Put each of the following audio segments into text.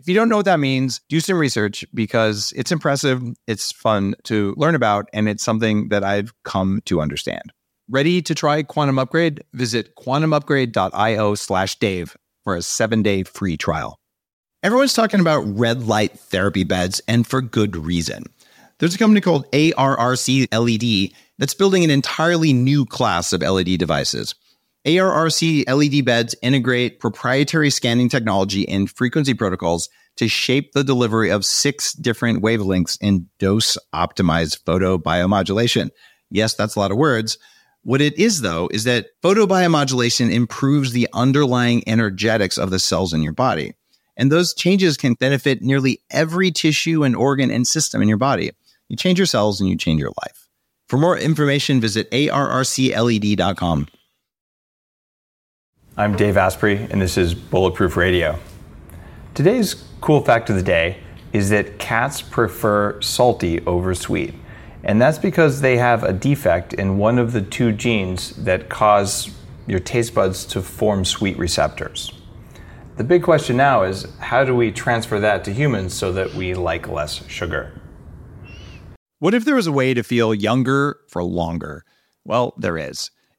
If you don't know what that means, do some research because it's impressive, it's fun to learn about, and it's something that I've come to understand. Ready to try Quantum Upgrade? Visit quantumupgrade.io slash Dave for a seven day free trial. Everyone's talking about red light therapy beds, and for good reason. There's a company called ARRC LED that's building an entirely new class of LED devices. ARRC LED beds integrate proprietary scanning technology and frequency protocols to shape the delivery of six different wavelengths in dose optimized photobiomodulation. Yes, that's a lot of words. What it is, though, is that photobiomodulation improves the underlying energetics of the cells in your body. And those changes can benefit nearly every tissue and organ and system in your body. You change your cells and you change your life. For more information, visit arrcled.com. I'm Dave Asprey, and this is Bulletproof Radio. Today's cool fact of the day is that cats prefer salty over sweet. And that's because they have a defect in one of the two genes that cause your taste buds to form sweet receptors. The big question now is how do we transfer that to humans so that we like less sugar? What if there was a way to feel younger for longer? Well, there is.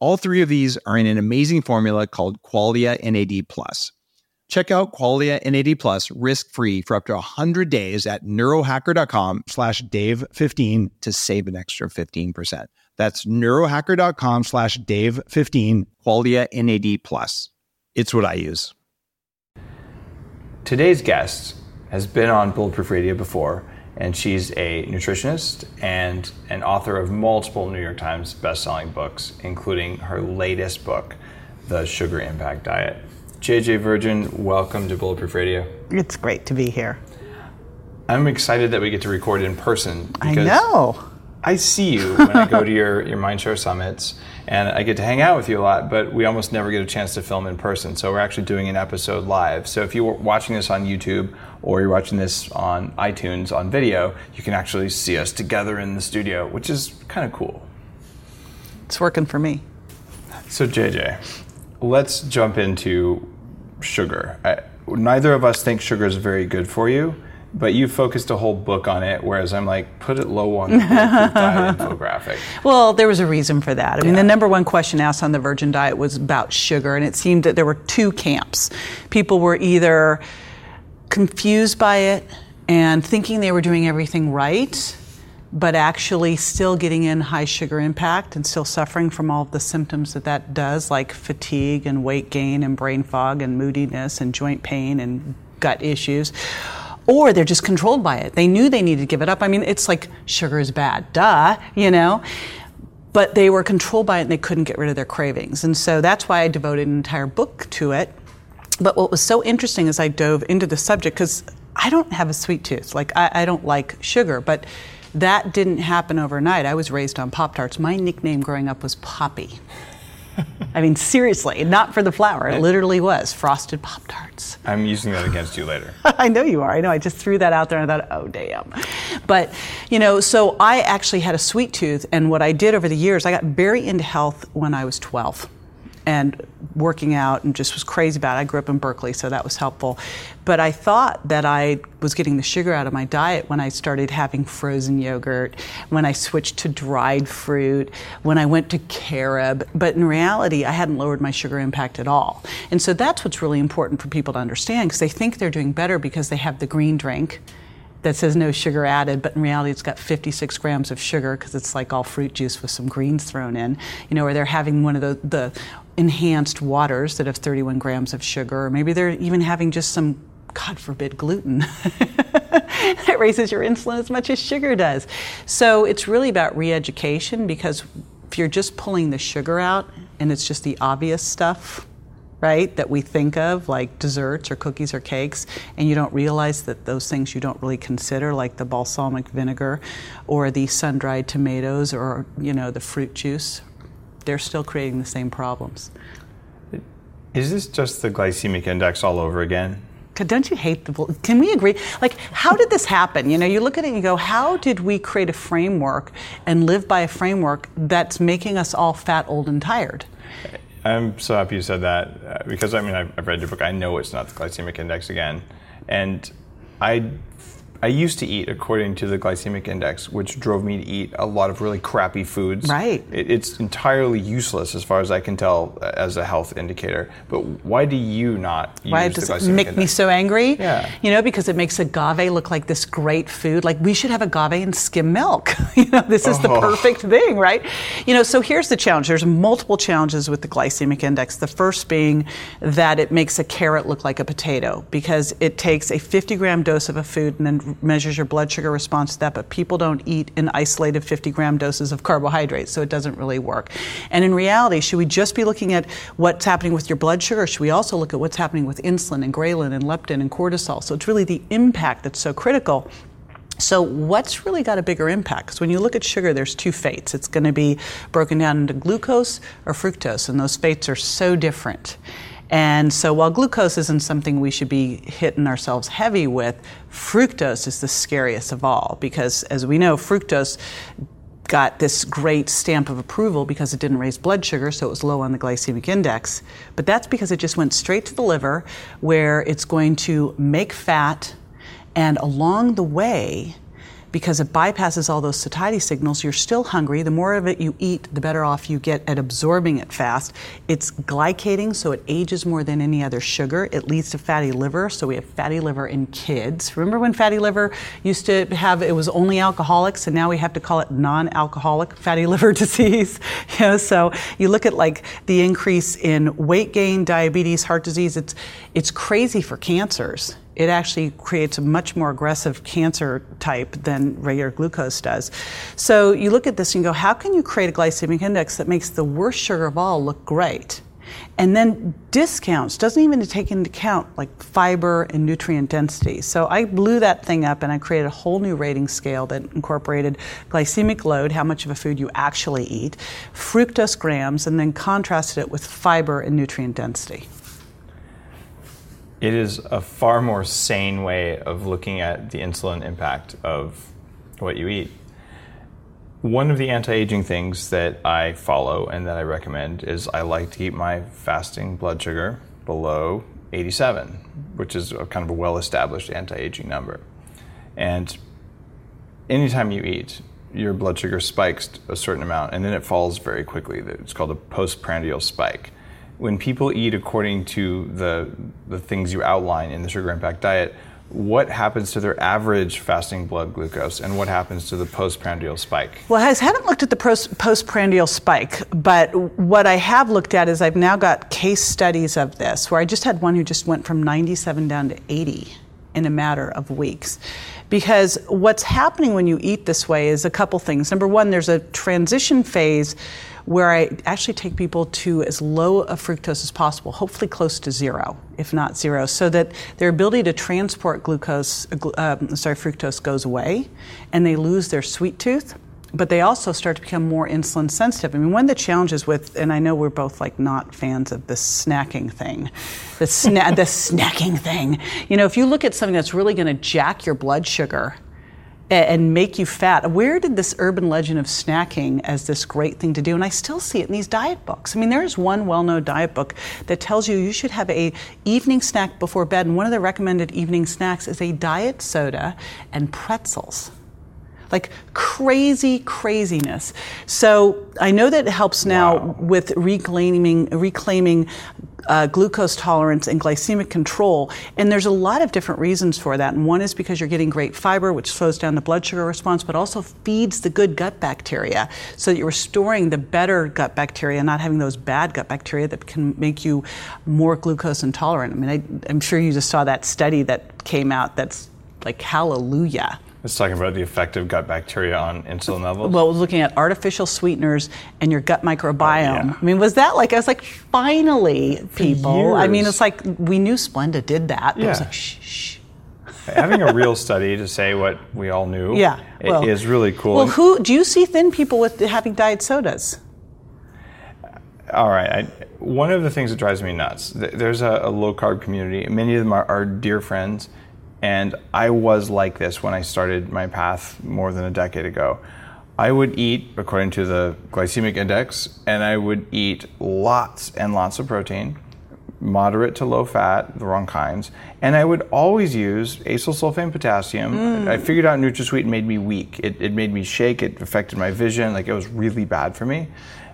All three of these are in an amazing formula called Qualia NAD plus. Check out Qualia NAD plus risk-free for up to 100 days at neurohacker.com slash dave15 to save an extra 15%. That's neurohacker.com slash dave15 Qualia NAD plus. It's what I use. Today's guest has been on Bulletproof Radio before and she's a nutritionist and an author of multiple New York Times best-selling books, including her latest book, The Sugar Impact Diet. JJ Virgin, welcome to Bulletproof Radio. It's great to be here. I'm excited that we get to record in person. I know. I see you when I go to your, your Mindshare summits, and I get to hang out with you a lot, but we almost never get a chance to film in person. So we're actually doing an episode live. So if you're watching this on YouTube or you're watching this on iTunes on video, you can actually see us together in the studio, which is kind of cool. It's working for me. So, JJ, let's jump into sugar. I, neither of us think sugar is very good for you but you focused a whole book on it, whereas I'm like, put it low on the diet infographic. Well, there was a reason for that. I mean, the number one question asked on the Virgin Diet was about sugar, and it seemed that there were two camps. People were either confused by it and thinking they were doing everything right, but actually still getting in high sugar impact and still suffering from all of the symptoms that that does, like fatigue and weight gain and brain fog and moodiness and joint pain and gut issues or they're just controlled by it. They knew they needed to give it up. I mean, it's like sugar is bad, duh, you know? But they were controlled by it and they couldn't get rid of their cravings. And so that's why I devoted an entire book to it. But what was so interesting as I dove into the subject, because I don't have a sweet tooth, like, I, I don't like sugar, but that didn't happen overnight. I was raised on Pop Tarts. My nickname growing up was Poppy. I mean, seriously, not for the flour. It literally was frosted Pop Tarts. I'm using that against you later. I know you are. I know. I just threw that out there and I thought, oh, damn. But, you know, so I actually had a sweet tooth, and what I did over the years, I got very into health when I was 12 and working out and just was crazy about it. I grew up in Berkeley, so that was helpful. But I thought that I was getting the sugar out of my diet when I started having frozen yogurt, when I switched to dried fruit, when I went to carob. But in reality, I hadn't lowered my sugar impact at all. And so that's what's really important for people to understand because they think they're doing better because they have the green drink that says no sugar added, but in reality it's got 56 grams of sugar because it's like all fruit juice with some greens thrown in. You know, or they're having one of the, the enhanced waters that have 31 grams of sugar, or maybe they're even having just some, God forbid, gluten. that raises your insulin as much as sugar does. So it's really about re education because if you're just pulling the sugar out and it's just the obvious stuff, right, that we think of, like desserts or cookies or cakes, and you don't realize that those things you don't really consider, like the balsamic vinegar or the sun dried tomatoes or, you know, the fruit juice, they're still creating the same problems. Is this just the glycemic index all over again? Don't you hate the? Can we agree? Like, how did this happen? You know, you look at it and you go, how did we create a framework and live by a framework that's making us all fat, old, and tired? I'm so happy you said that uh, because I mean I've, I've, read your book. I know it's not the glycemic index again, and I I used to eat according to the glycemic index, which drove me to eat a lot of really crappy foods. Right. It, it's entirely useless as far as I can tell as a health indicator. But why do you not use why does the glycemic it make index? me so angry? Yeah. You know, because it makes agave look like this great food. Like we should have agave in skim milk. you know, this is oh. the perfect thing, right? You know, so here's the challenge. There's multiple challenges with the glycemic index. The first being that it makes a carrot look like a potato because it takes a 50 gram dose of a food and then measures your blood sugar response to that, but people don't eat in isolated 50 gram doses of carbohydrates, so it doesn't really work. And in reality, should we just be looking at what's happening with your blood sugar, should we also look at what's happening with insulin and ghrelin and leptin and cortisol? So it's really the impact that's so critical. So, what's really got a bigger impact? Because when you look at sugar, there's two fates. It's going to be broken down into glucose or fructose, and those fates are so different. And so while glucose isn't something we should be hitting ourselves heavy with, fructose is the scariest of all because, as we know, fructose got this great stamp of approval because it didn't raise blood sugar, so it was low on the glycemic index. But that's because it just went straight to the liver where it's going to make fat, and along the way, because it bypasses all those satiety signals. You're still hungry. The more of it you eat, the better off you get at absorbing it fast. It's glycating, so it ages more than any other sugar. It leads to fatty liver, so we have fatty liver in kids. Remember when fatty liver used to have it was only alcoholics, and now we have to call it non-alcoholic fatty liver disease. so you look at like the increase in weight gain, diabetes, heart disease. It's it's crazy for cancers it actually creates a much more aggressive cancer type than regular glucose does. So you look at this and you go, how can you create a glycemic index that makes the worst sugar of all look great? And then discounts, doesn't even take into account like fiber and nutrient density. So I blew that thing up and I created a whole new rating scale that incorporated glycemic load, how much of a food you actually eat, fructose grams, and then contrasted it with fiber and nutrient density it is a far more sane way of looking at the insulin impact of what you eat. One of the anti aging things that I follow and that I recommend is I like to keep my fasting blood sugar below 87, which is a kind of a well established anti aging number. And anytime you eat, your blood sugar spikes a certain amount and then it falls very quickly. It's called a postprandial spike when people eat according to the, the things you outline in the sugar impact diet, what happens to their average fasting blood glucose and what happens to the postprandial spike? Well, I haven't looked at the postprandial spike, but what I have looked at is I've now got case studies of this where I just had one who just went from 97 down to 80 in a matter of weeks. Because what's happening when you eat this way is a couple things. Number one, there's a transition phase where I actually take people to as low a fructose as possible, hopefully close to zero, if not zero, so that their ability to transport glucose, uh, sorry, fructose goes away, and they lose their sweet tooth. but they also start to become more insulin sensitive. I mean, one of the challenges with, and I know we're both like not fans of this snacking thing, the, sna- the snacking thing. You know, if you look at something that's really going to jack your blood sugar and make you fat. Where did this urban legend of snacking as this great thing to do? And I still see it in these diet books. I mean, there is one well-known diet book that tells you you should have a evening snack before bed, and one of the recommended evening snacks is a diet soda and pretzels like crazy craziness. So I know that it helps now wow. with reclaiming reclaiming uh, glucose tolerance and glycemic control. And there's a lot of different reasons for that. And one is because you're getting great fiber, which slows down the blood sugar response, but also feeds the good gut bacteria so that you're restoring the better gut bacteria, not having those bad gut bacteria that can make you more glucose intolerant. I mean, I, I'm sure you just saw that study that came out that's like hallelujah. It's talking about the effect of gut bacteria on insulin levels. Well, looking at artificial sweeteners and your gut microbiome. Oh, yeah. I mean, was that like I was like, finally, people. I mean, it's like we knew Splenda did that. But yeah. it was like, shh, shh. Having a real study to say what we all knew yeah, well, is really cool. Well, who do you see thin people with having diet sodas? All right. I, one of the things that drives me nuts. There's a, a low carb community. Many of them are, are dear friends and I was like this when I started my path more than a decade ago. I would eat according to the glycemic index, and I would eat lots and lots of protein, moderate to low fat, the wrong kinds, and I would always use acesulfame potassium. Mm. I figured out NutraSweet made me weak. It, it, made me shake. It affected my vision. Like it was really bad for me.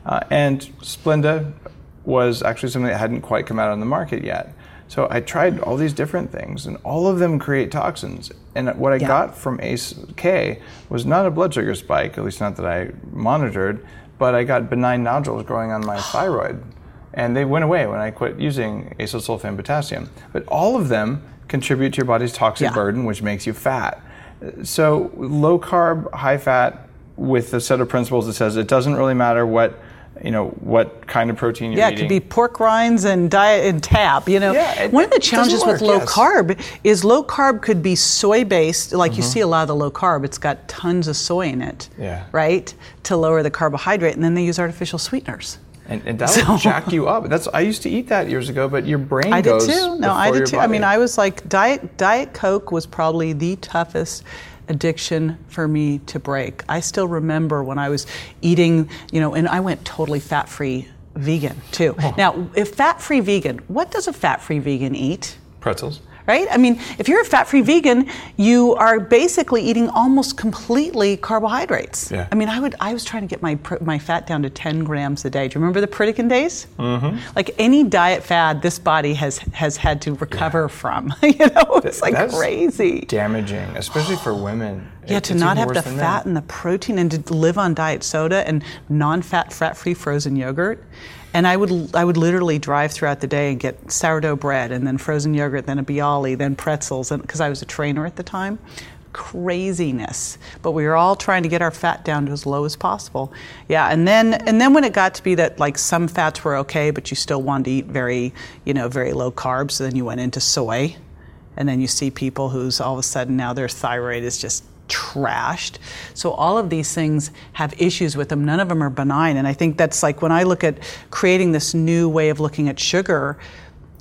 Uh, and Splenda was actually something that hadn't quite come out on the market yet. So I tried all these different things, and all of them create toxins. And what I yeah. got from ACE K was not a blood sugar spike, at least not that I monitored, but I got benign nodules growing on my thyroid. And they went away when I quit using acesulfame potassium. But all of them contribute to your body's toxic yeah. burden, which makes you fat. So low carb, high fat, with a set of principles that says it doesn't really matter what you know what kind of protein you're yeah, eating. it could be pork rinds and diet and tap. You know, yeah, it, one of the challenges work, with low yes. carb is low carb could be soy based. Like mm-hmm. you see a lot of the low carb, it's got tons of soy in it. Yeah. Right to lower the carbohydrate, and then they use artificial sweeteners. And, and that so, would jack you up. That's I used to eat that years ago, but your brain goes. I did too. No, I did too. Body. I mean, I was like diet diet Coke was probably the toughest addiction for me to break. I still remember when I was eating, you know, and I went totally fat free vegan too. Oh. Now, if fat free vegan, what does a fat free vegan eat? Pretzels right? I mean, if you're a fat free vegan, you are basically eating almost completely carbohydrates. Yeah. I mean, I would I was trying to get my my fat down to 10 grams a day. Do you remember the Pritikin days? Mm-hmm. Like any diet fad, this body has has had to recover yeah. from. you know, it's like That's crazy. Damaging, especially for women. Yeah, to not have the fat and the protein and to live on diet soda and non-fat, fat-free frozen yogurt. And I would I would literally drive throughout the day and get sourdough bread and then frozen yogurt, then a bialy, then pretzels, because I was a trainer at the time. Craziness, but we were all trying to get our fat down to as low as possible. Yeah, and then and then when it got to be that like some fats were okay, but you still wanted to eat very you know very low carbs, so then you went into soy, and then you see people who's all of a sudden now their thyroid is just trashed. So all of these things have issues with them. None of them are benign. And I think that's like when I look at creating this new way of looking at sugar,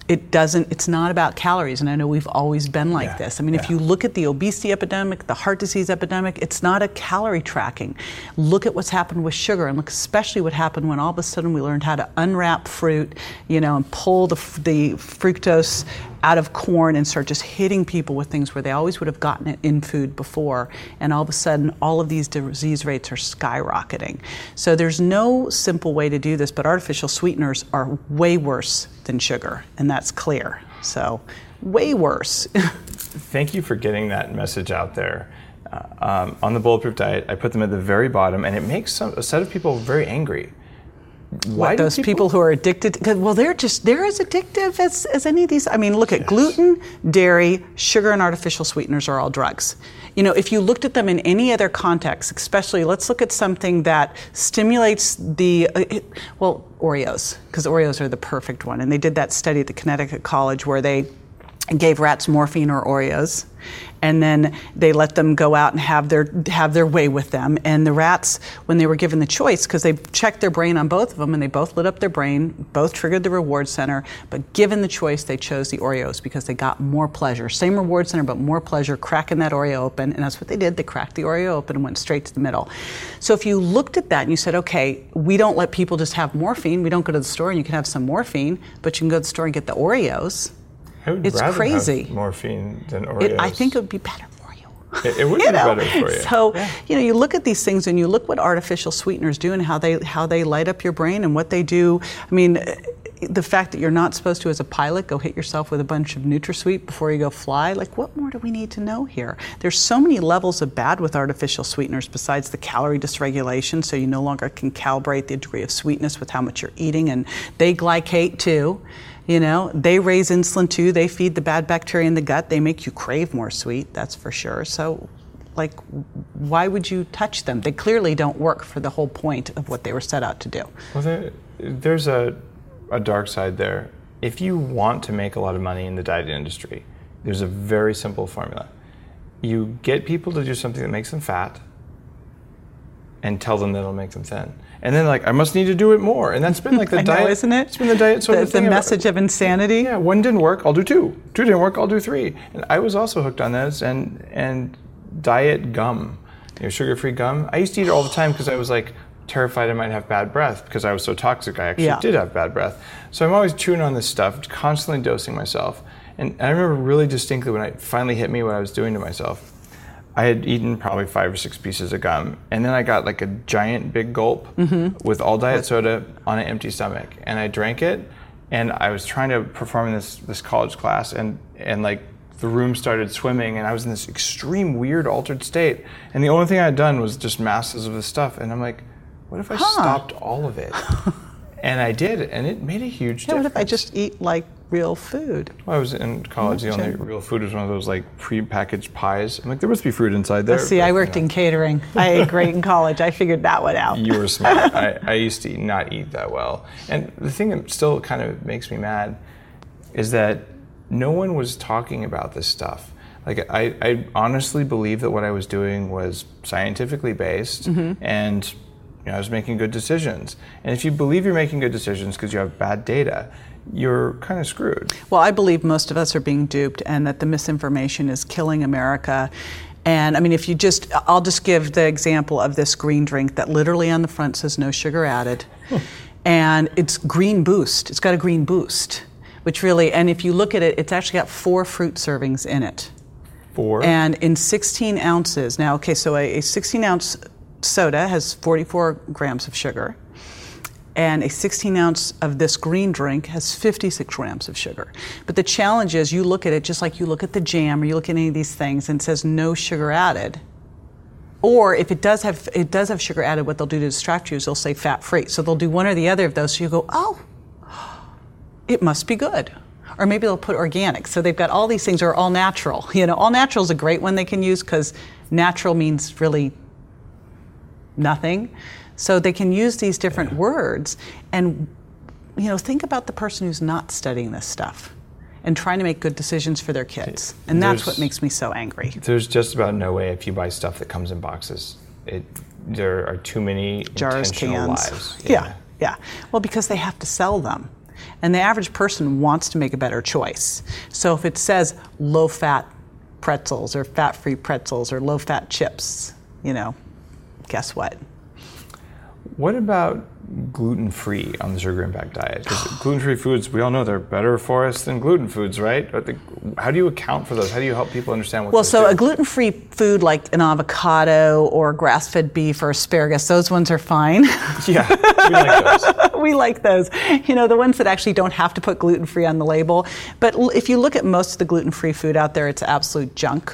it doesn't it's not about calories and i know we've always been like yeah, this i mean yeah. if you look at the obesity epidemic the heart disease epidemic it's not a calorie tracking look at what's happened with sugar and look especially what happened when all of a sudden we learned how to unwrap fruit you know and pull the, the fructose out of corn and start just hitting people with things where they always would have gotten it in food before. And all of a sudden, all of these disease rates are skyrocketing. So there's no simple way to do this, but artificial sweeteners are way worse than sugar, and that's clear. So, way worse. Thank you for getting that message out there. Uh, um, on the bulletproof diet, I put them at the very bottom, and it makes some, a set of people very angry why what, those people? people? who are addicted well they're just they're as addictive as, as any of these i mean look at yes. gluten dairy sugar and artificial sweeteners are all drugs you know if you looked at them in any other context especially let's look at something that stimulates the uh, it, well oreos because oreos are the perfect one and they did that study at the connecticut college where they gave rats morphine or Oreos, and then they let them go out and have their have their way with them. And the rats, when they were given the choice, because they checked their brain on both of them, and they both lit up their brain, both triggered the reward center. But given the choice, they chose the Oreos because they got more pleasure. Same reward center, but more pleasure cracking that Oreo open. And that's what they did. They cracked the Oreo open and went straight to the middle. So if you looked at that and you said, okay, we don't let people just have morphine. We don't go to the store and you can have some morphine, but you can go to the store and get the Oreos. I would It's rather crazy. have morphine than Oreos. It, I think it would be better for you. it, it would You be know? better for you. So you know, you look at these things and you look what artificial sweeteners do and how they how they light up your brain and what they do. I mean, the fact that you're not supposed to, as a pilot, go hit yourself with a bunch of NutraSweet before you go fly. Like, what more do we need to know here? There's so many levels of bad with artificial sweeteners besides the calorie dysregulation, so you no longer can calibrate the degree of sweetness with how much you're eating, and they glycate too. You know, they raise insulin too. They feed the bad bacteria in the gut. They make you crave more sweet, that's for sure. So, like, why would you touch them? They clearly don't work for the whole point of what they were set out to do. Well, there, there's a, a dark side there. If you want to make a lot of money in the diet industry, there's a very simple formula. You get people to do something that makes them fat and tell them that it'll make them thin. And then, like, I must need to do it more. And that's been like the I know, diet, isn't it? It's been the diet sort the, of the message of insanity. Yeah, one didn't work, I'll do two. Two didn't work, I'll do three. And I was also hooked on this and and diet gum, you know, sugar-free gum. I used to eat it all the time because I was like terrified I might have bad breath because I was so toxic. I actually Yeah. did have bad breath. So I'm always chewing on this stuff, constantly dosing myself. And I remember really distinctly when it finally hit me what I was doing to myself. I had eaten probably five or six pieces of gum, and then I got like a giant big gulp mm-hmm. with all diet soda on an empty stomach, and I drank it, and I was trying to perform in this this college class, and and like the room started swimming, and I was in this extreme weird altered state, and the only thing I had done was just masses of this stuff, and I'm like, what if I stopped all of it? and I did, and it made a huge Yeah, what if I just eat like real food? Well, I was in college. The only real food was one of those like pre-packaged pies. I'm like, there must be fruit inside there. See, but, I you worked know. in catering. I ate great in college. I figured that one out. You were smart. I, I used to not eat that well. And the thing that still kind of makes me mad is that no one was talking about this stuff. Like, I, I honestly believe that what I was doing was scientifically based mm-hmm. and you know, I was making good decisions. And if you believe you're making good decisions because you have bad data, you're kind of screwed. Well, I believe most of us are being duped and that the misinformation is killing America. And I mean, if you just, I'll just give the example of this green drink that literally on the front says no sugar added. and it's green boost. It's got a green boost, which really, and if you look at it, it's actually got four fruit servings in it. Four. And in 16 ounces, now, okay, so a, a 16 ounce soda has 44 grams of sugar, and a 16 ounce of this green drink has 56 grams of sugar. But the challenge is you look at it just like you look at the jam or you look at any of these things and it says no sugar added. Or if it does have it does have sugar added, what they'll do to distract you is they'll say fat free. So they'll do one or the other of those. So you go, oh, it must be good. Or maybe they'll put organic. So they've got all these things are all natural. You know, all natural is a great one they can use because natural means really nothing. So they can use these different words and you know, think about the person who's not studying this stuff and trying to make good decisions for their kids. And that's what makes me so angry. There's just about no way if you buy stuff that comes in boxes. It there are too many Jars, cans. lies. Yeah, yeah. Well, because they have to sell them. And the average person wants to make a better choice. So if it says low fat pretzels or fat free pretzels or low fat chips, you know, guess what? What about gluten free on the sugar impact diet? Because gluten free foods, we all know they're better for us than gluten foods, right? But the, how do you account for those? How do you help people understand what? Well, so do? a gluten free food like an avocado or grass fed beef or asparagus, those ones are fine. yeah, we like those. we like those. You know, the ones that actually don't have to put gluten free on the label. But if you look at most of the gluten free food out there, it's absolute junk.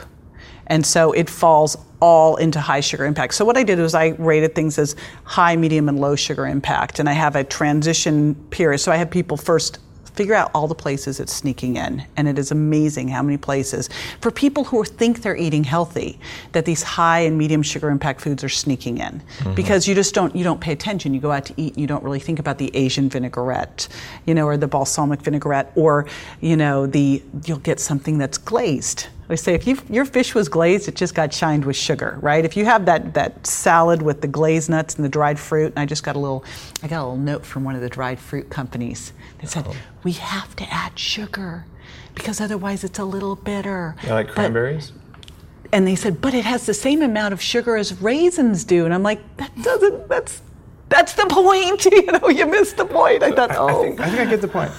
And so it falls all into high sugar impact. So what I did was I rated things as high, medium, and low sugar impact. And I have a transition period. So I have people first Figure out all the places it's sneaking in, and it is amazing how many places for people who think they're eating healthy that these high and medium sugar impact foods are sneaking in mm-hmm. because you just don't you don't pay attention. You go out to eat and you don't really think about the Asian vinaigrette, you know, or the balsamic vinaigrette, or you know the you'll get something that's glazed we say if you, your fish was glazed, it just got shined with sugar, right? If you have that, that salad with the glazed nuts and the dried fruit, and I just got a little, I got a little note from one of the dried fruit companies that said, oh. we have to add sugar because otherwise it's a little bitter. You like cranberries? But, and they said, but it has the same amount of sugar as raisins do. And I'm like, that doesn't, that's, that's the point. You know, you missed the point. I thought, I, oh. I think, I think I get the point.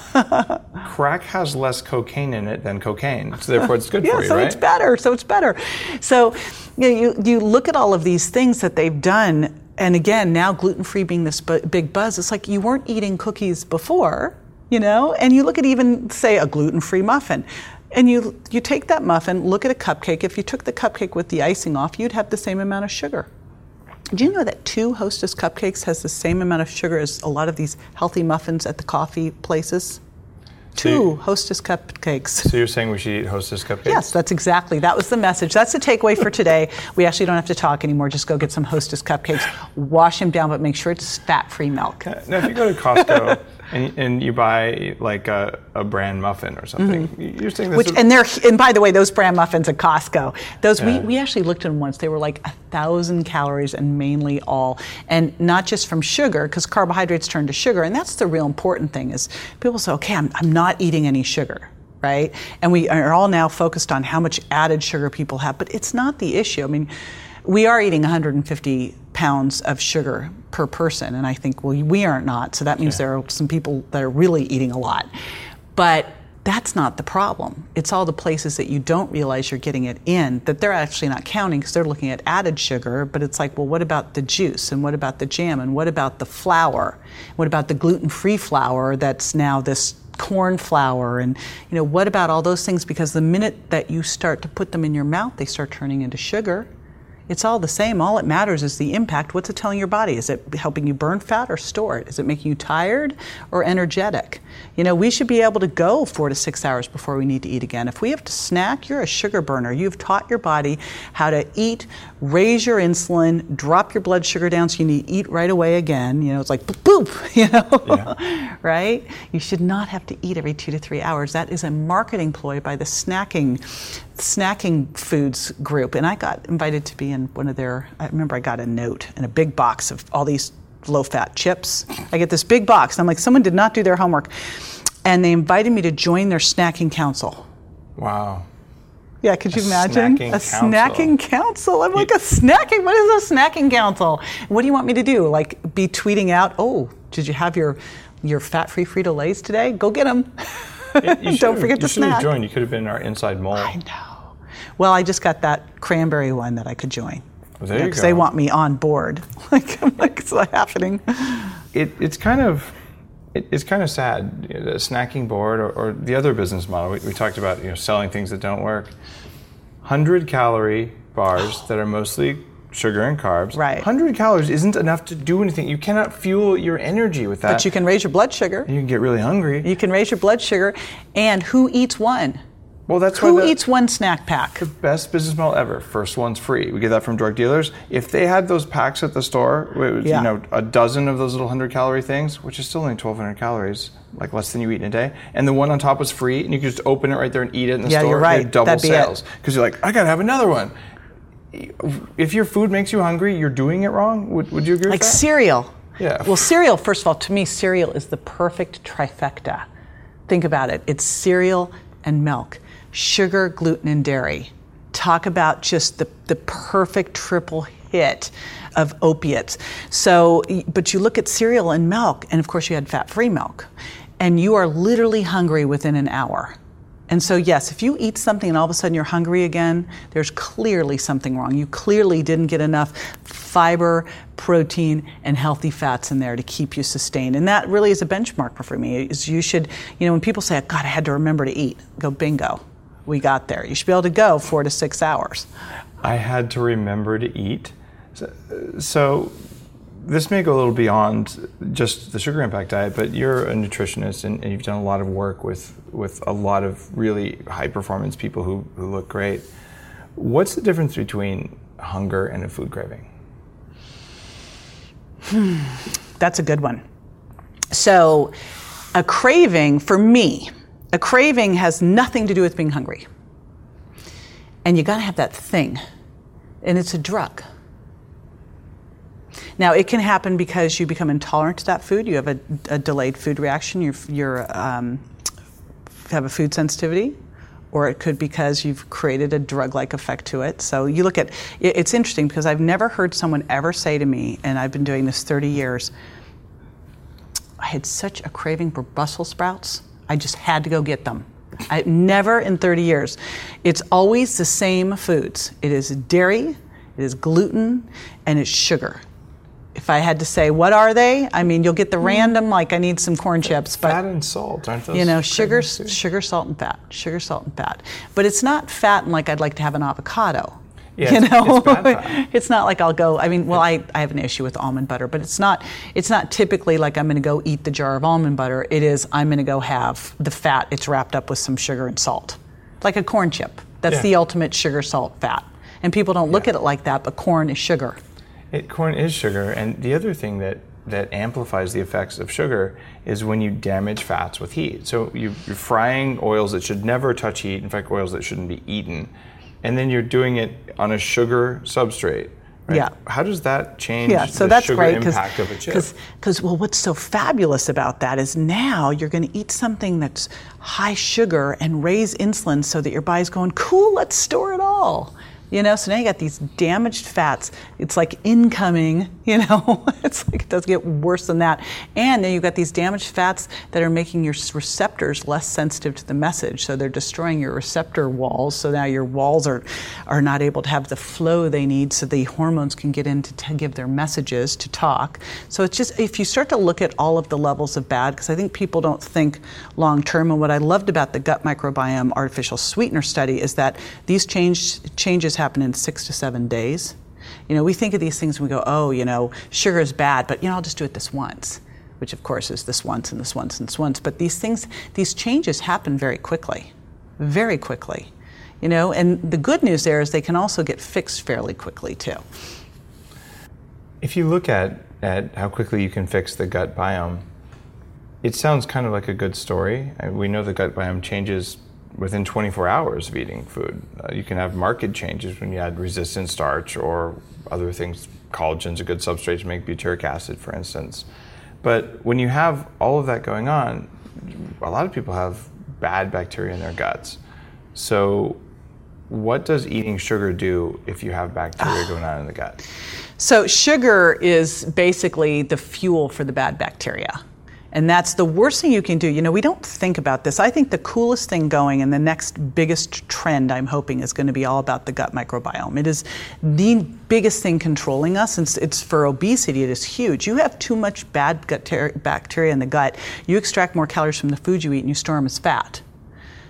Crack has less cocaine in it than cocaine, so therefore it's good yeah, for you, Yeah, so right? it's better. So it's better. So you, know, you you look at all of these things that they've done, and again, now gluten free being this bu- big buzz, it's like you weren't eating cookies before, you know, and you look at even say a gluten free muffin. And you, you take that muffin, look at a cupcake. If you took the cupcake with the icing off, you'd have the same amount of sugar. Do you know that two Hostess cupcakes has the same amount of sugar as a lot of these healthy muffins at the coffee places? Two so Hostess cupcakes. So you're saying we should eat Hostess cupcakes? Yes, that's exactly. That was the message. That's the takeaway for today. we actually don't have to talk anymore. Just go get some Hostess cupcakes, wash them down, but make sure it's fat-free milk. Uh, now, if you go to Costco and, and you buy like a, a bran muffin or something. Mm-hmm. You're saying this Which, and they're and by the way, those bran muffins at Costco, those yeah. we, we actually looked at them once. They were like a thousand calories and mainly all, and not just from sugar because carbohydrates turn to sugar, and that's the real important thing. Is people say, okay, I'm, I'm not eating any sugar right? And we are all now focused on how much added sugar people have, but it's not the issue. I mean, we are eating 150 pounds of sugar per person, and I think, well, we are not, so that means there are some people that are really eating a lot. But that's not the problem. It's all the places that you don't realize you're getting it in that they're actually not counting because they're looking at added sugar. But it's like, well, what about the juice? And what about the jam? And what about the flour? What about the gluten free flour that's now this corn flour? And, you know, what about all those things? Because the minute that you start to put them in your mouth, they start turning into sugar. It's all the same. All it matters is the impact. What's it telling your body? Is it helping you burn fat or store it? Is it making you tired or energetic? You know, we should be able to go four to six hours before we need to eat again. If we have to snack, you're a sugar burner. You've taught your body how to eat, raise your insulin, drop your blood sugar down so you need to eat right away again. You know, it's like boop, boop, you know, yeah. right? You should not have to eat every two to three hours. That is a marketing ploy by the snacking snacking foods group, and I got invited to be in one of their. I remember I got a note and a big box of all these low fat chips. I get this big box. I'm like, someone did not do their homework, and they invited me to join their snacking council. Wow. Yeah, could you a imagine snacking a council. snacking council? I'm like a snacking. What is a snacking council? What do you want me to do? Like be tweeting out? Oh, did you have your your fat-free Frito Lay's today? Go get them. Don't forget to snack. You should have joined. You could have been in our inside mole. I know. Well, I just got that cranberry one that I could join. Well, there you, Because they want me on board. like, I'm like, it's not happening. It, it's kind of it, it's kind of sad. You know, the snacking board or, or, the other business model we, we, talked about, you know, selling things that don't work. Hundred calorie bars that are mostly sugar and carbs. Right. 100 calories isn't enough to do anything. You cannot fuel your energy with that. But you can raise your blood sugar. You can get really hungry. You can raise your blood sugar. And who eats one? Well, that's who the, eats one snack pack. The best business model ever. First one's free. We get that from drug dealers. If they had those packs at the store, was, yeah. you know, a dozen of those little hundred calorie things, which is still only 1,200 calories, like less than you eat in a day, and the one on top was free, and you could just open it right there and eat it in the yeah, store. You're right. Double That'd sales because you're like, I gotta have another one if your food makes you hungry, you're doing it wrong. Would, would you agree like with that? cereal. Yeah. Well, cereal, first of all, to me, cereal is the perfect trifecta. Think about it it's cereal and milk, sugar, gluten, and dairy. Talk about just the, the perfect triple hit of opiates. So, but you look at cereal and milk, and of course, you had fat free milk, and you are literally hungry within an hour. And so, yes, if you eat something and all of a sudden you're hungry again, there's clearly something wrong. You clearly didn't get enough fiber, protein, and healthy fats in there to keep you sustained. And that really is a benchmark for me. Is you should, you know, when people say, God, I had to remember to eat, go bingo. We got there. You should be able to go four to six hours. I had to remember to eat. So, so this may go a little beyond just the sugar impact diet, but you're a nutritionist and, and, you've done a lot of work with, with a lot of really high performance people who, who look great. What's the difference between hunger and a food craving? Hmm, that's a good one. So, a craving for me, a craving has nothing to do with being hungry. And you got to have that thing, and it's a drug. Now, it can happen because you become intolerant to that food. You have a, a delayed food reaction. You're, you're um, have a food sensitivity, or it could because you've created a drug-like effect to it. So you look at it's interesting because I've never heard someone ever say to me, and I've been doing this 30 years. I had such a craving for Brussels sprouts. I just had to go get them. I never in 30 years. It's always the same foods. It is dairy, it is gluten, and it's sugar if I had to say, what are they? I mean, you'll get the hmm. random, like I need some corn chips, but fat and salt, aren't those? You know, sugar, sugar, salt, and fat. Sugar, salt, and fat. But it's not fat and like I'd like to have an avocado. Yeah, you know, it's, it's, not like I'll go. I mean, well, I, I have an issue with almond butter, but it's not. It's not typically like I'm going to go eat the jar of almond butter. It is I'm going to go have the fat. It's wrapped up with some sugar and salt, like a corn chip. That's yeah. the ultimate sugar, salt, fat. And people don't look yeah. at it like that, but corn is sugar. It, corn is sugar, and the other thing that that amplifies the effects of sugar is when you damage fats with heat. So you, are frying oils that should never touch heat, in fact, oils that shouldn't be eaten, and then you're doing it on a sugar substrate. Right? Yeah. How does that change yeah, so the that's sugar great, impact of a chip? Because, well, what's so fabulous about that is now you're going to eat something that's high sugar and raise insulin so that your body's going, cool, let's store it all. You know, so now you got these damaged fats. It's like incoming, you know, it's like it does get worse than that. And then you've got these damaged fats that are making your receptors less sensitive to the message. So they're destroying your receptor walls. So now your walls are, are not able to have the flow they need so the hormones can get in to give their messages to talk. So it's just, if you start to look at all of the levels of bad, because I think people don't think long term. And what I loved about the gut microbiome artificial sweetener study is that these change, changes happen in six to seven days. You know, we think of these things and we go, oh, you know, sugar is bad, but you know, I'll just do it this once, which of course is this once and this once and this once. But these things, these changes happen very quickly, very quickly. You know, and the good news there is they can also get fixed fairly quickly too. If you look at, at how quickly you can fix the gut biome, it sounds kind of like a good story. Uh, we know the gut biome changes within 24 hours of eating food. Uh, you can have marked changes when you add resistant starch or other things. Collagen's a good substrate to make butyric acid, for instance. But when you have all of that going on, a lot of people have bad bacteria in their guts. So, what does eating sugar do if you have bacteria going on in the gut? So, sugar is basically the fuel for the bad bacteria. And that's the worst thing you can do. You know, we don't think about this. I think the coolest thing going and the next biggest trend I'm hoping is going to be all about the gut microbiome. It is the biggest thing controlling us. It's, it's for obesity, it is huge. You have too much bad gut ter- bacteria in the gut, you extract more calories from the food you eat and you store them as fat.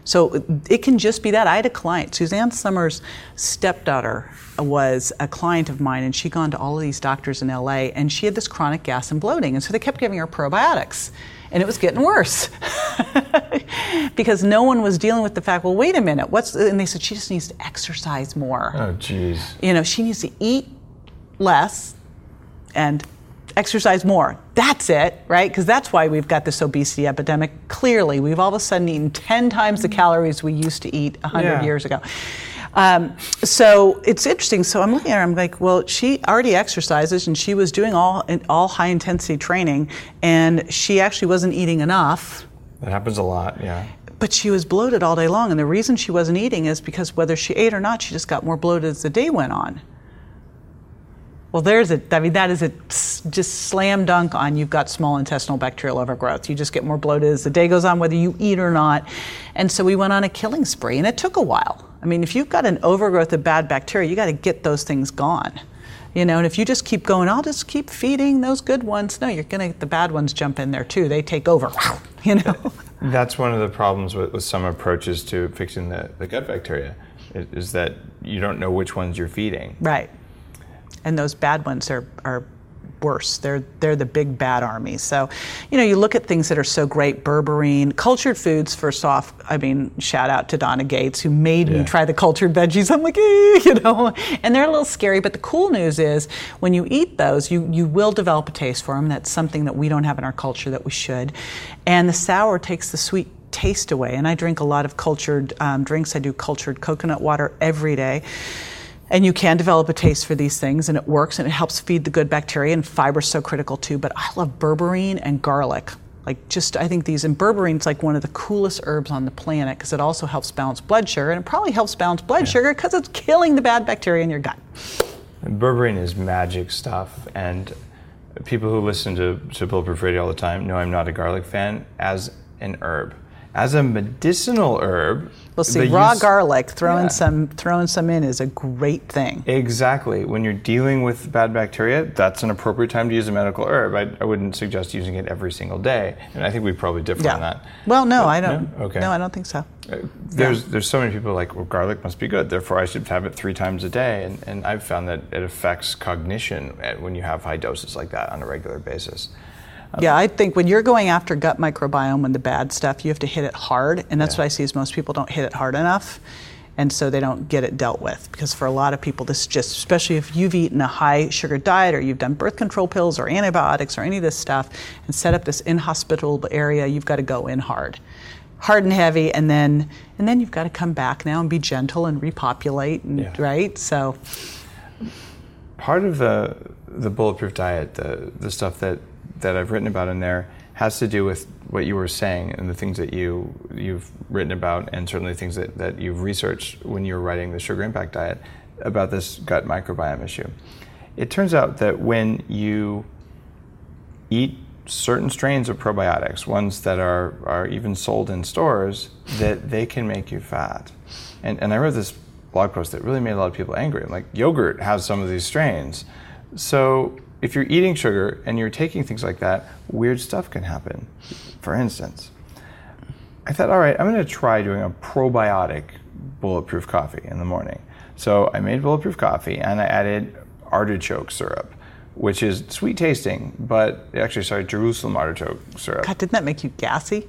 So it can just be that. I had a client, Suzanne Somers' stepdaughter was a client of mine, and she'd gone to all of these doctors in LA, and she had this chronic gas and bloating. And so they kept giving her probiotics, and it was getting worse because no one was dealing with the fact, well, wait a minute, what's, and they said she just needs to exercise more. Oh, geez. You know, she needs to eat less and exercise more. That's it, right? Because that's why we've got this obesity epidemic. Clearly, we've all of a sudden eaten 10 times the calories we used to eat 100 yeah. years ago. Um, so it's interesting. So I'm looking at her. I'm like, well, she already exercises, and she was doing all all high intensity training, and she actually wasn't eating enough. That happens a lot, yeah. But she was bloated all day long, and the reason she wasn't eating is because whether she ate or not, she just got more bloated as the day went on. Well, there's a, I mean, that is a just slam dunk on you've got small intestinal bacterial overgrowth. You just get more bloated as the day goes on, whether you eat or not. And so we went on a killing spree, and it took a while. I mean, if you've got an overgrowth of bad bacteria, you got to get those things gone. You know, and if you just keep going, I'll just keep feeding those good ones. No, you're going to, get the bad ones jump in there too. They take over, you know. That's one of the problems with, with some approaches to fixing the, the gut bacteria, is, is that you don't know which ones you're feeding. Right and those bad ones are, are worse. They're they're the big bad army. So, you know, you look at things that are so great, berberine, cultured foods. First off, I mean, shout out to Donna Gates who made yeah. me try the cultured veggies. I'm like, eh, you know, and they're a little scary. But the cool news is, when you eat those, you you will develop a taste for them. That's something that we don't have in our culture that we should. And the sour takes the sweet taste away. And I drink a lot of cultured um, drinks. I do cultured coconut water every day. And you can develop a taste for these things, and it works, and it helps feed the good bacteria. And fiber's so critical too. But I love berberine and garlic. Like just, I think these and berberine's like one of the coolest herbs on the planet because it also helps balance blood sugar, and it probably helps balance blood yeah. sugar because it's killing the bad bacteria in your gut. Berberine is magic stuff, and people who listen to, to Bulletproof Radio all the time know I'm not a garlic fan as an herb as a medicinal herb. Well, see, raw use, garlic, throwing yeah. some throwing some in is a great thing. Exactly. When you're dealing with bad bacteria, that's an appropriate time to use a medical herb. I, I wouldn't suggest using it every single day, and I think we probably differ yeah. on that. Well, no, but, I don't. No? Okay. No, I don't think so. Uh, there's yeah. there's so many people like well, garlic must be good, therefore I should have it three times a day, and, and I've found that it affects cognition when you have high doses like that on a regular basis. Yeah, I think when you're going after gut microbiome and the bad stuff, you have to hit it hard, and that's yeah. what I see is most people don't hit it hard enough, and so they don't get it dealt with. Because for a lot of people, this just, especially if you've eaten a high sugar diet or you've done birth control pills or antibiotics or any of this stuff, and set up this inhospitable area, you've got to go in hard hard and heavy and then and then you've got to come back now and be gentle and repopulate and yeah. right so part of the the bulletproof diet the the stuff that that I've written about in there has to do with what you were saying and the things that you you've written about and certainly things that, that you've researched when you were writing the sugar impact diet about this gut microbiome issue. It turns out that when you eat certain strains of probiotics, ones that are, are even sold in stores, that they can make you fat. And, and I wrote this blog post that really made a lot of people angry. Like yogurt has some of these strains. So if you're eating sugar and you're taking things like that, weird stuff can happen. For instance, I thought, all right, I'm going to try doing a probiotic bulletproof coffee in the morning. So I made bulletproof coffee and I added artichoke syrup, which is sweet tasting, but actually, sorry, Jerusalem artichoke syrup. God, didn't that make you gassy?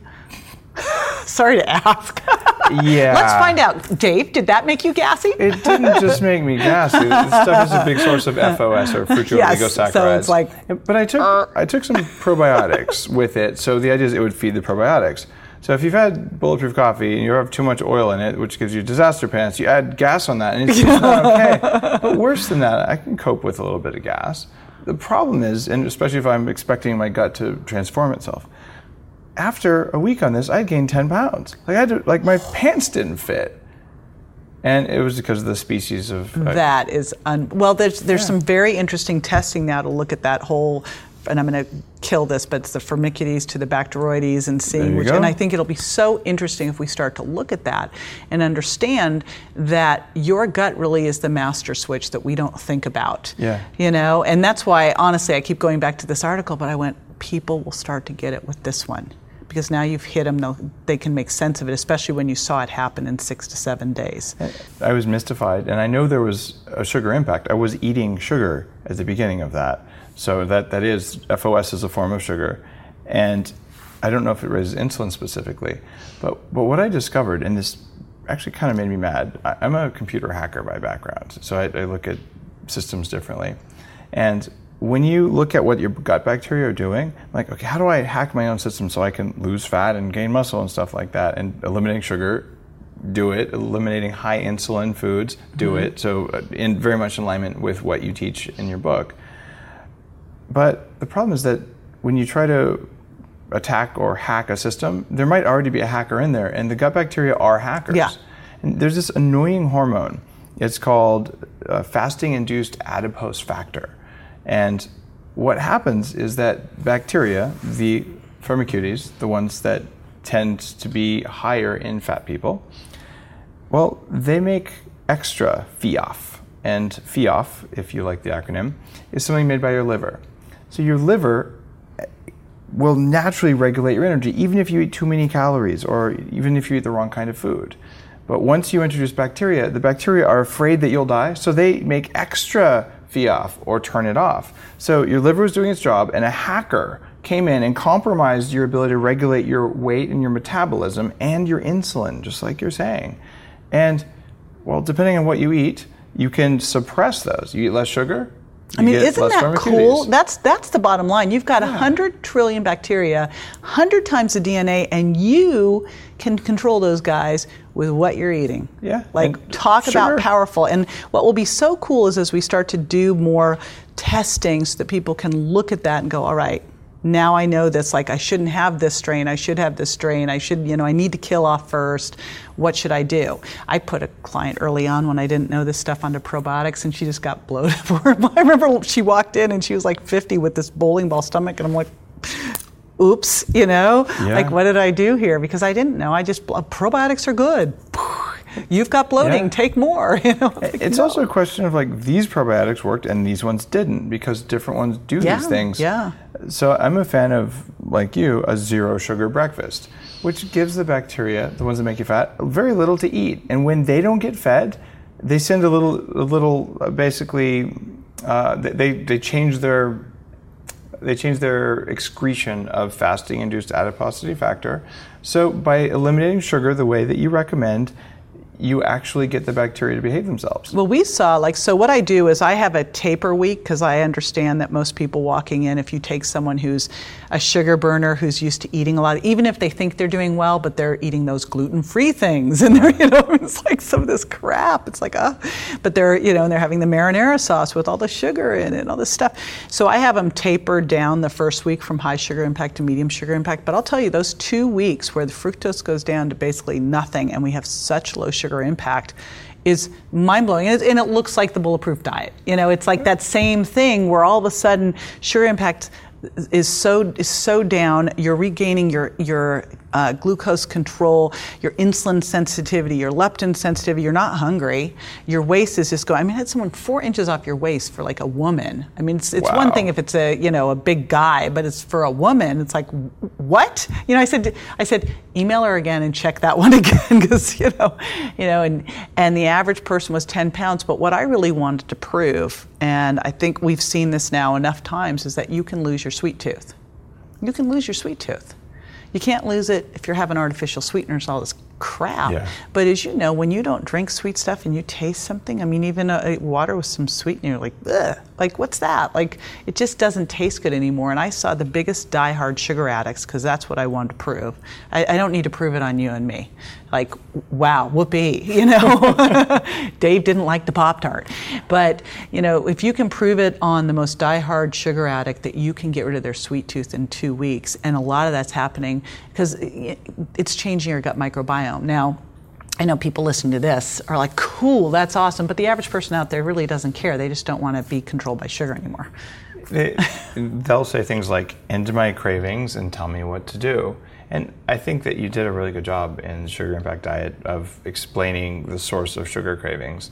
sorry to ask. Yeah. Let's find out. Dave, did that make you gassy? It didn't just make me gassy. This stuff is a big source of FOS or fructose yes. So it's like, but I took uh, I took some probiotics with it. So the idea is it would feed the probiotics. So if you've had bulletproof coffee and you have too much oil in it, which gives you disaster pants, you add gas on that and it's just not okay. But worse than that, I can cope with a little bit of gas. The problem is, and especially if I'm expecting my gut to transform itself, after a week on this, I gained 10 pounds. Like I had to, like my pants didn't fit. And it was because of the species of. Uh, that is, un- well, there's, there's yeah. some very interesting testing now to look at that whole, and I'm going to kill this, but it's the Firmicutes to the Bacteroides and seeing which, go. and I think it'll be so interesting if we start to look at that and understand that your gut really is the master switch that we don't think about. Yeah. You know, and that's why, honestly, I keep going back to this article, but I went, people will start to get it with this one because now you've hit them, they can make sense of it, especially when you saw it happen in six to seven days. I was mystified, and I know there was a sugar impact. I was eating sugar at the beginning of that. So that, that is, FOS is a form of sugar. And I don't know if it raises insulin specifically, but, but what I discovered, and this actually kind of made me mad, I, am a computer hacker by background, so I, I look at systems differently. And when you look at what your gut bacteria are doing, like, okay, how do I hack my own system so I can lose fat and gain muscle and stuff like that? And eliminating sugar, do it. Eliminating high insulin foods, do mm-hmm. it. So, uh, in very much in alignment with what you teach in your book. But the problem is that when you try to attack or hack a system, there might already be a hacker in there, and the gut bacteria are hackers. Yeah. And there's this annoying hormone. It's called uh, fasting induced adipose factor and what happens is that bacteria, the Firmicutes, the ones that tend to be higher in fat people, well, they make extra FIAF. And FIAF, if you like the acronym, is something made by your liver. So your liver eh, will naturally regulate your energy, even if you eat too many calories or even if you eat the wrong kind of food. But once you introduce bacteria, the bacteria are afraid that you'll die, so they make extra Off or turn it off. So your liver was doing its job, and a hacker came in and compromised your ability to regulate your weight and your metabolism and your insulin, just like you're saying. And well, depending on what you eat, you can suppress those. You eat less sugar. I mean, isn't that cool? That's that's the bottom line. You've got a hundred trillion bacteria, hundred times the DNA, and you can control those guys with what you're eating. Yeah, Like and talk sugar. about powerful. And what will be so cool is as we start to do more testing, so that people can look at that and go, all right. Now I know this. Like I shouldn't have this strain. I should have this strain. I should, you know, I need to kill off first. What should I do? I put a client early on when I didn't know this stuff onto probiotics, and she just got bloated. I remember she walked in and she was like 50 with this bowling ball stomach, and I'm like, oops, you know, Yeah. like what did I do here? Because I didn't know. I just uh, probiotics are good. You've got bloating. Yeah. Take more. You know, It's also a question of like these probiotics worked and these ones didn't because different ones do Yeah, these things. yeah. So I'm a fan of, like you, a zero sugar breakfast, which gives the bacteria, the ones that make you fat, very little to eat. And when they don't get fed, they send a little, a little, uh, basically, uh, they- they they change their they change their excretion of fasting induced adiposity factor. So by eliminating sugar the way that you recommend, you actually get the bacteria to behave themselves. Well, we saw like so. What I do is I have a taper week because I understand that most people walking in, if you take someone who's a sugar burner who's used to eating a lot, even if they think they're doing well, but they're eating those gluten-free things, and they're you know it's like some of this crap. It's like ah, but they're you know and they're having the marinara sauce with all the sugar in it and all this stuff. So I have them taper down the first week from high sugar impact to medium sugar impact. But I'll tell you, those two weeks where the fructose goes down to basically nothing, and we have such low sugar impact is mind blowing. And it, and it looks like the bulletproof diet. You know, it's like that same thing where all of a sudden sugar impact is so is so down. You're regaining your your uh, glucose control, your insulin sensitivity, your leptin sensitivity. You're not hungry. Your waist is just going. I mean, I had someone four inches off your waist for like a woman. I mean, it's, it's one thing if it's a you know a big guy, but it's for a woman. It's like what? You know, I said I said email her again and check that one again because you know, you know, and and the average person was 10 pounds. But what I really wanted to prove, and I think we've seen this now enough times, is that you can lose your sweet tooth. You can lose your sweet tooth. You can't lose it if you're having artificial sweeteners, all this crap. Yeah. But as you know, when you don't drink sweet stuff and you taste something, I mean, even a, a water with some sweetener, you're like, ugh, like what's that? Like it just doesn't taste good anymore. And I saw the biggest diehard sugar addicts because that's what I wanted to prove. I, I don't need to prove it on you and me. Like, wow, whoopee, you know. Dave didn't like the Pop Tart, but you know, if you can prove it on the most diehard sugar addict that you can get rid of their sweet tooth in two weeks, and a lot of that's happening because eh, it's changing your gut microbiome. Now, I know people listening to this are like, cool, that's awesome, but the average person out there really doesn't care. They just don't want to be controlled by sugar anymore. They, they'll say things like, end my cravings and tell me what to do. And I think that you did a really good job in Sugar Impact Diet of explaining the source of sugar cravings.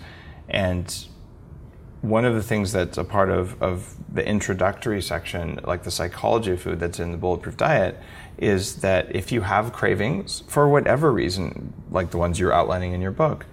And one of the things that's a part of, of the introductory section, like the psychology of food that's in the Bulletproof Diet, is that if you have cravings for whatever reason, like the ones you're outlining in your book,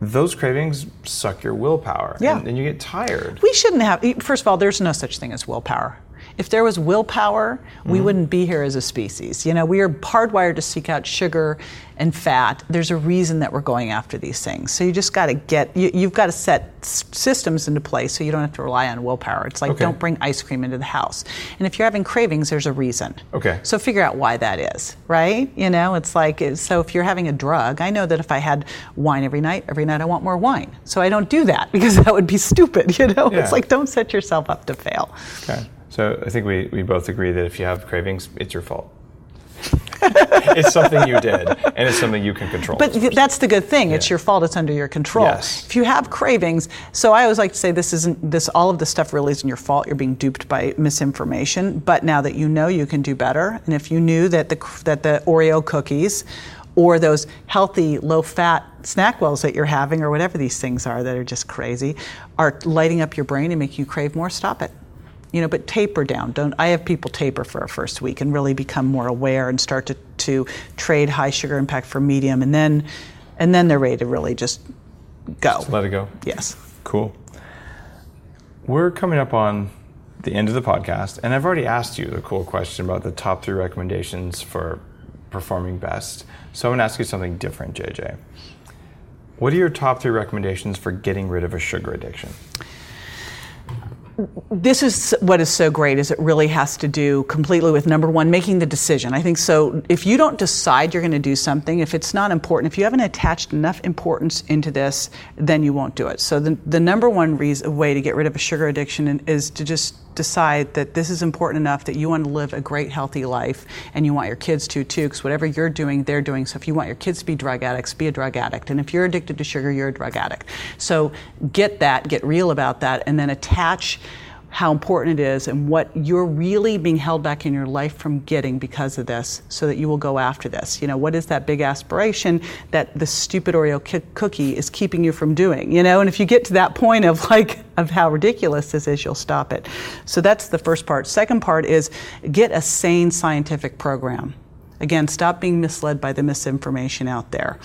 those cravings suck your willpower Yeah. and, and you get tired. We shouldn't have, first of all, there's no such thing as willpower. If there was willpower, we mm-hmm. wouldn't be here as a species. You know, we are hardwired to seek out sugar and fat. There's a reason that we're going after these things. So you just got to get, you, you've got to set s- systems into place so you don't have to rely on willpower. It's like Okay. don't bring ice cream into the house. And if you're having cravings, there's a reason. Okay. So figure out why that is, right? You know, it's like, so if you're having a drug, I know that if I had wine every night, every night I want more wine. So I don't do that because that would be stupid, you know? Yeah. It's like, don't set yourself up to fail. Okay. So I think we, we both agree that if you have cravings, it's your fault. it's something you did, and it's something you can control. But that's the good thing. It's your fault. It's under your control. Yes. If you have cravings, so I always like to say this isn't this. All of this stuff really isn't your fault. You're being duped by misinformation. But now that you know, you can do better. And if you knew that the that the Oreo cookies, or those healthy low-fat SnackWell's that you're having, or whatever these things are that are just crazy, are lighting up your brain and making you crave more, stop it you know, but taper down. Don't I have people taper for a first week and really become more aware and start to, to trade high sugar impact for medium, and then and then they're ready to really just go. let it go. Yes. Cool. We're coming up on the end of the podcast, and I've already asked you the cool question about the top three recommendations for performing best. So I'm going to ask you something different, JJ. What are your top three recommendations for getting rid of a sugar addiction? This is what is so great is it really has to do completely with number one making the decision. I think so if you don't decide you're going to do something if it's not important if you haven't attached enough importance into this then you won't do it. So the, the number one reason, way to get rid of a sugar addiction is to just decide that this is important enough that you want to live a great healthy life and you want your kids to too because whatever you're doing they're doing. So if you want your kids to be drug addicts be a drug addict. And if you're addicted to sugar you're a drug addict. So get that get real about that and then attach how important it is and what you're really being held back in your life from getting because of this so that you will go after this. You know, what is that big aspiration that the stupid Oreo cookie is keeping you from doing? You know, and if you get to that point of like, of how ridiculous this is, you'll stop it. So that's the first part. Second part is get a sane scientific program. Again, stop being misled by the misinformation out there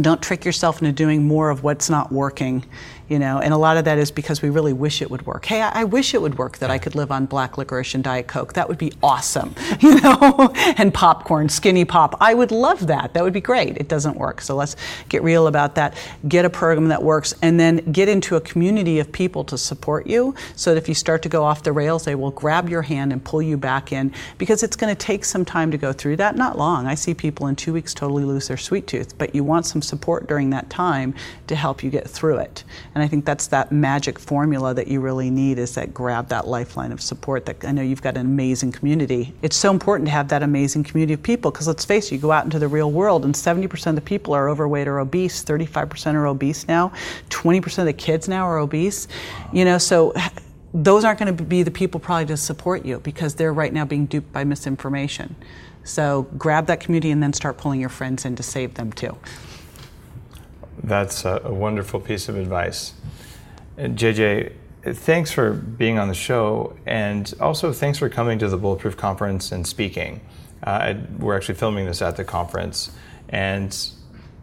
don't trick yourself into doing more of what's not working you know and a lot of that is because we really wish it would work. Hey i, I wish it would work that i could live on black licorice and diet coke. That would be awesome you know and popcorn SkinnyPop. I would love that. That would be great. It doesn't work. So let's get real about that. Get a program that works and then get into a community of people to support you so that if you start to go off the rails they will grab your hand and pull you back in because it's going to take some time to go through that. Not long. I see people in two weeks totally lose their sweet tooth but you want some support during that time to help you get through it. And and I think that's that magic formula that you really need is that grab that lifeline of support that I know you've got an amazing community. It's so important to have that amazing community of people because let's face it, you go out into the real world and 70% of the people are overweight or obese, 35% are obese now, 20% of the kids now are obese. You know, so those aren't going to be the people probably to support you because they're right now being duped by misinformation. So grab that community and then start pulling your friends in to save them too. That's a, wonderful piece of advice. JJ, thanks for being on the show, and also thanks for coming to the Bulletproof Conference and speaking. Uh, we're actually filming this at the conference, and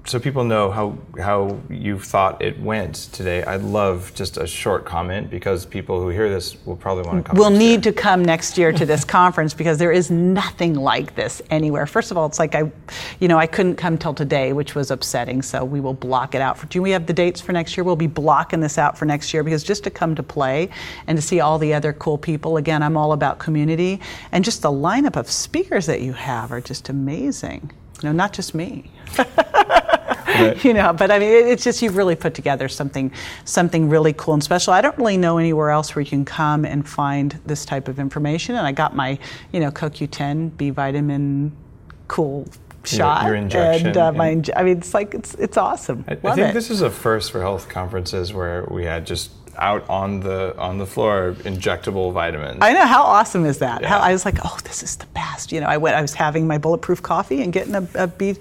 so people know how how you thought it went today. I'd love just a short comment because people who hear this will probably want to come. We'll need year. to come next year to this conference because there is nothing like this anywhere. First of all, it's like I, you know, I couldn't come till today, which was upsetting. So we will block it out for. Do we have the dates for next year? We'll be blocking this out for next year because just to come to play and to see all the other cool people. Again, I'm all about community and just the lineup of speakers that you have are just amazing. You know, not just me. right. you know, but I mean, it's just you've really put together something, something really cool and special. I don't really know anywhere else where you can come and find this type of information. And I got my, you know, CoQ10 B vitamin, cool shot your, your injection and uh, my I mean it's like it's it's awesome. I, I think it. this is a first for health conferences where we had just out on the on the floor injectable vitamins. I know how awesome is that? Yeah. How, I was like, oh, this is the best. You know, I went. I was having my bulletproof coffee and getting a, a B,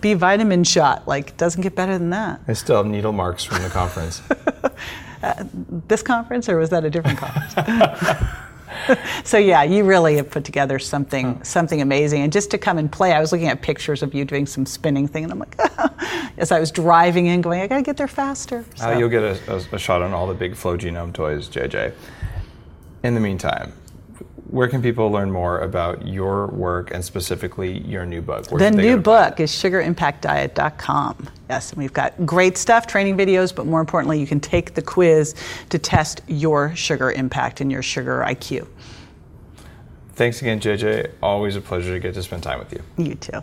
B vitamin shot. Like, doesn't get better than that. I still have needle marks from the conference. uh, this conference, or was that a different conference? so yeah, you really have put together something something amazing. And just to come and play, I was looking at pictures of you doing some spinning thing, and I'm like, as I was driving in, going, I got to get there faster. So. Uh, you'll get a, a, a shot on all the big Flow Genome toys, JJ. In the meantime, where can people learn more about your work and specifically your new book? Where the new book is sugarimpactdiet.com. Yes, and we've got great stuff, training videos, but more importantly, you can take the quiz to test your sugar impact and your sugar IQ. Thanks again, JJ. Always a pleasure to get to spend time with you. You too.